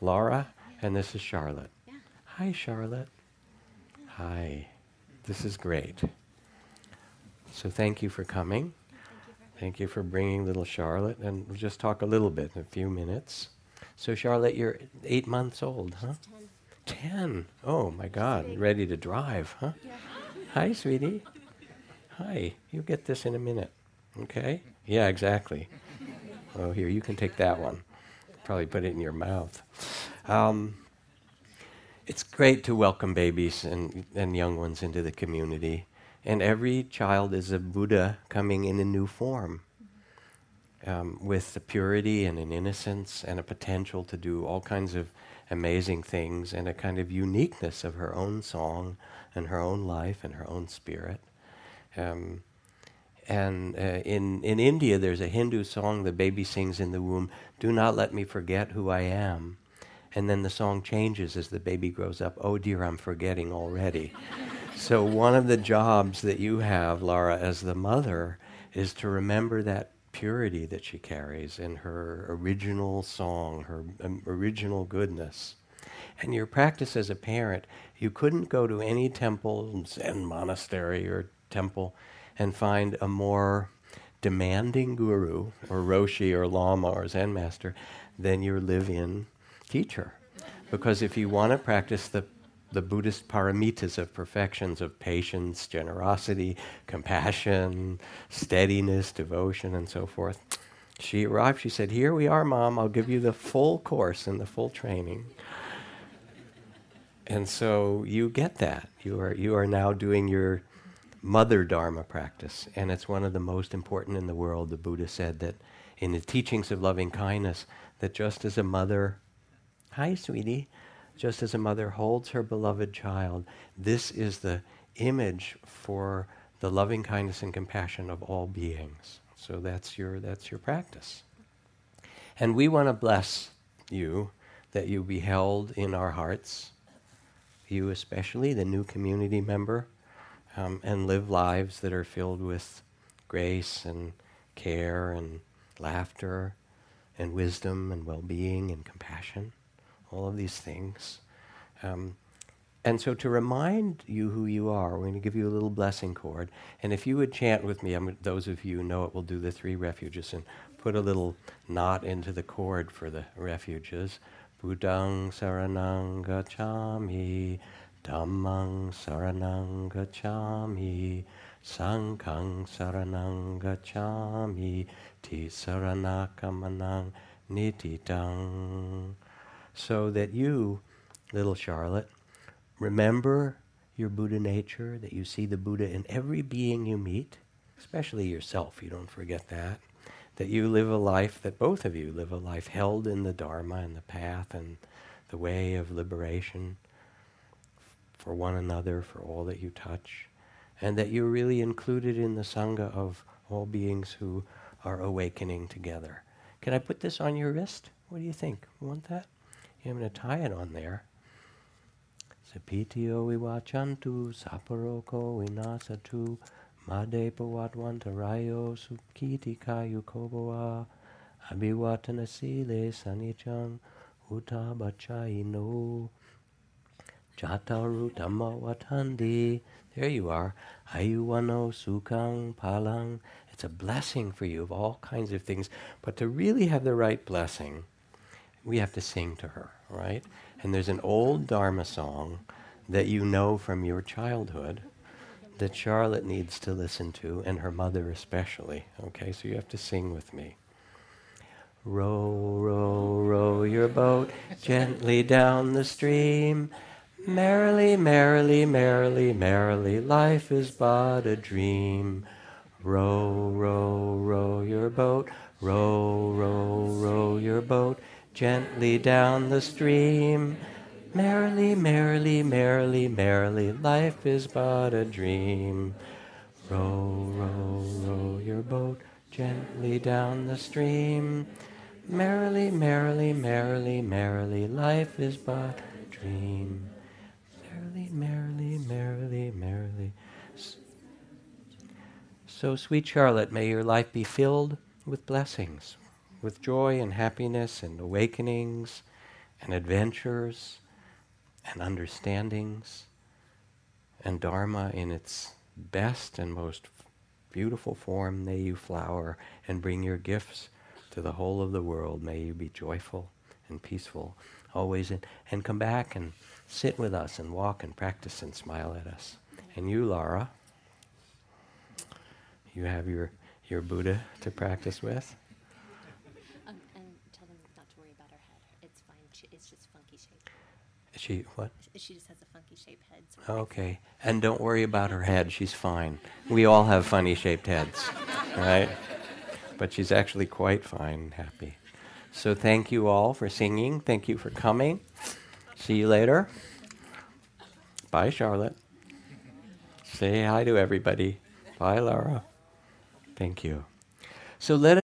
Laura, and this is Charlotte. Hi, Charlotte. Hi. This is great. So thank you for coming. Thank you for bringing little Charlotte, and we'll just talk a little bit in a few minutes. So, Charlotte, you're eight months old, huh? Ten. Ten. Oh my God, ready to drive, huh? Yeah. Hi, sweetie. Hi. You get this in a minute, okay? Yeah, exactly. Oh, here, you can take that one. Probably put it in your mouth. Um, it's great to welcome babies and, and young ones into the community. And every child is a Buddha coming in a new form um, with a purity and an innocence and a potential to do all kinds of amazing things and a kind of uniqueness of her own song and her own life and her own spirit. Um, and uh, in, in India, there's a Hindu song the baby sings in the womb Do not let me forget who I am. And then the song changes as the baby grows up. Oh dear, I'm forgetting already. so, one of the jobs that you have, Laura, as the mother, is to remember that purity that she carries in her original song, her um, original goodness. And your practice as a parent, you couldn't go to any temple, Zen monastery or temple, and find a more demanding guru or roshi or lama or Zen master than your live in teacher. Because if you want to practice the, the Buddhist paramitas of perfections of patience, generosity, compassion, steadiness, devotion, and so forth, she arrived. She said, Here we are, Mom. I'll give you the full course and the full training. And so you get that. You are, you are now doing your mother dharma practice. And it's one of the most important in the world. The Buddha said that in the teachings of loving kindness, that just as a mother Hi, sweetie. Just as a mother holds her beloved child, this is the image for the loving kindness and compassion of all beings. So that's your, that's your practice. And we want to bless you that you be held in our hearts, you especially, the new community member, um, and live lives that are filled with grace and care and laughter and wisdom and well being and compassion all of these things. Um, and so, to remind you who you are, we're going to give you a little blessing cord. And if you would chant with me, I'm, those of you know it will do the three refuges and put a little knot into the cord for the refuges. Buddhang saranang gacchami, Dhammang saranang gacchami, Sanghang saranang gacchami, Tisaranakammanang nititang so that you, little Charlotte, remember your Buddha nature, that you see the Buddha in every being you meet, especially yourself, you don't forget that. That you live a life, that both of you live a life held in the Dharma and the path and the way of liberation for one another, for all that you touch, and that you're really included in the Sangha of all beings who are awakening together. Can I put this on your wrist? What do you think? You want that? I'm going to tie it on there. Sapitio viwachantu saparoko vinasatu madepawatwantarayo sukiti kayu koboa abhiwatana sile sanichang utabachayino jataru watandi. There you are. Ayuwano sukang palang. It's a blessing for you of all kinds of things. But to really have the right blessing, we have to sing to her, right? And there's an old Dharma song that you know from your childhood that Charlotte needs to listen to, and her mother especially. Okay, so you have to sing with me. Row, row, row your boat gently down the stream. Merrily, merrily, merrily, merrily, life is but a dream. Row, row, row your boat, row, row, row your boat gently down the stream. Merrily, merrily, merrily, merrily, life is but a dream. Row, row, row your boat gently down the stream. Merrily, merrily, merrily, merrily, life is but a dream. Merrily, merrily, merrily, merrily. So, sweet Charlotte, may your life be filled with blessings, with joy and happiness and awakenings and adventures and understandings and Dharma in its best and most beautiful form. May you flower and bring your gifts to the whole of the world. May you be joyful and peaceful always. In, and come back and sit with us and walk and practice and smile at us. And you, Laura, you have your, your Buddha to practice with. Um, and tell them not to worry about her head. It's fine. She, it's just funky shape. She, what? She just has a funky shaped head. So Okay. And don't worry about her head. She's fine. We all have funny shaped heads, right? But she's actually quite fine and happy. So thank you all for singing. Thank you for coming. See you later. Bye, Charlotte. Say hi to everybody. Bye, Laura. Thank you. So let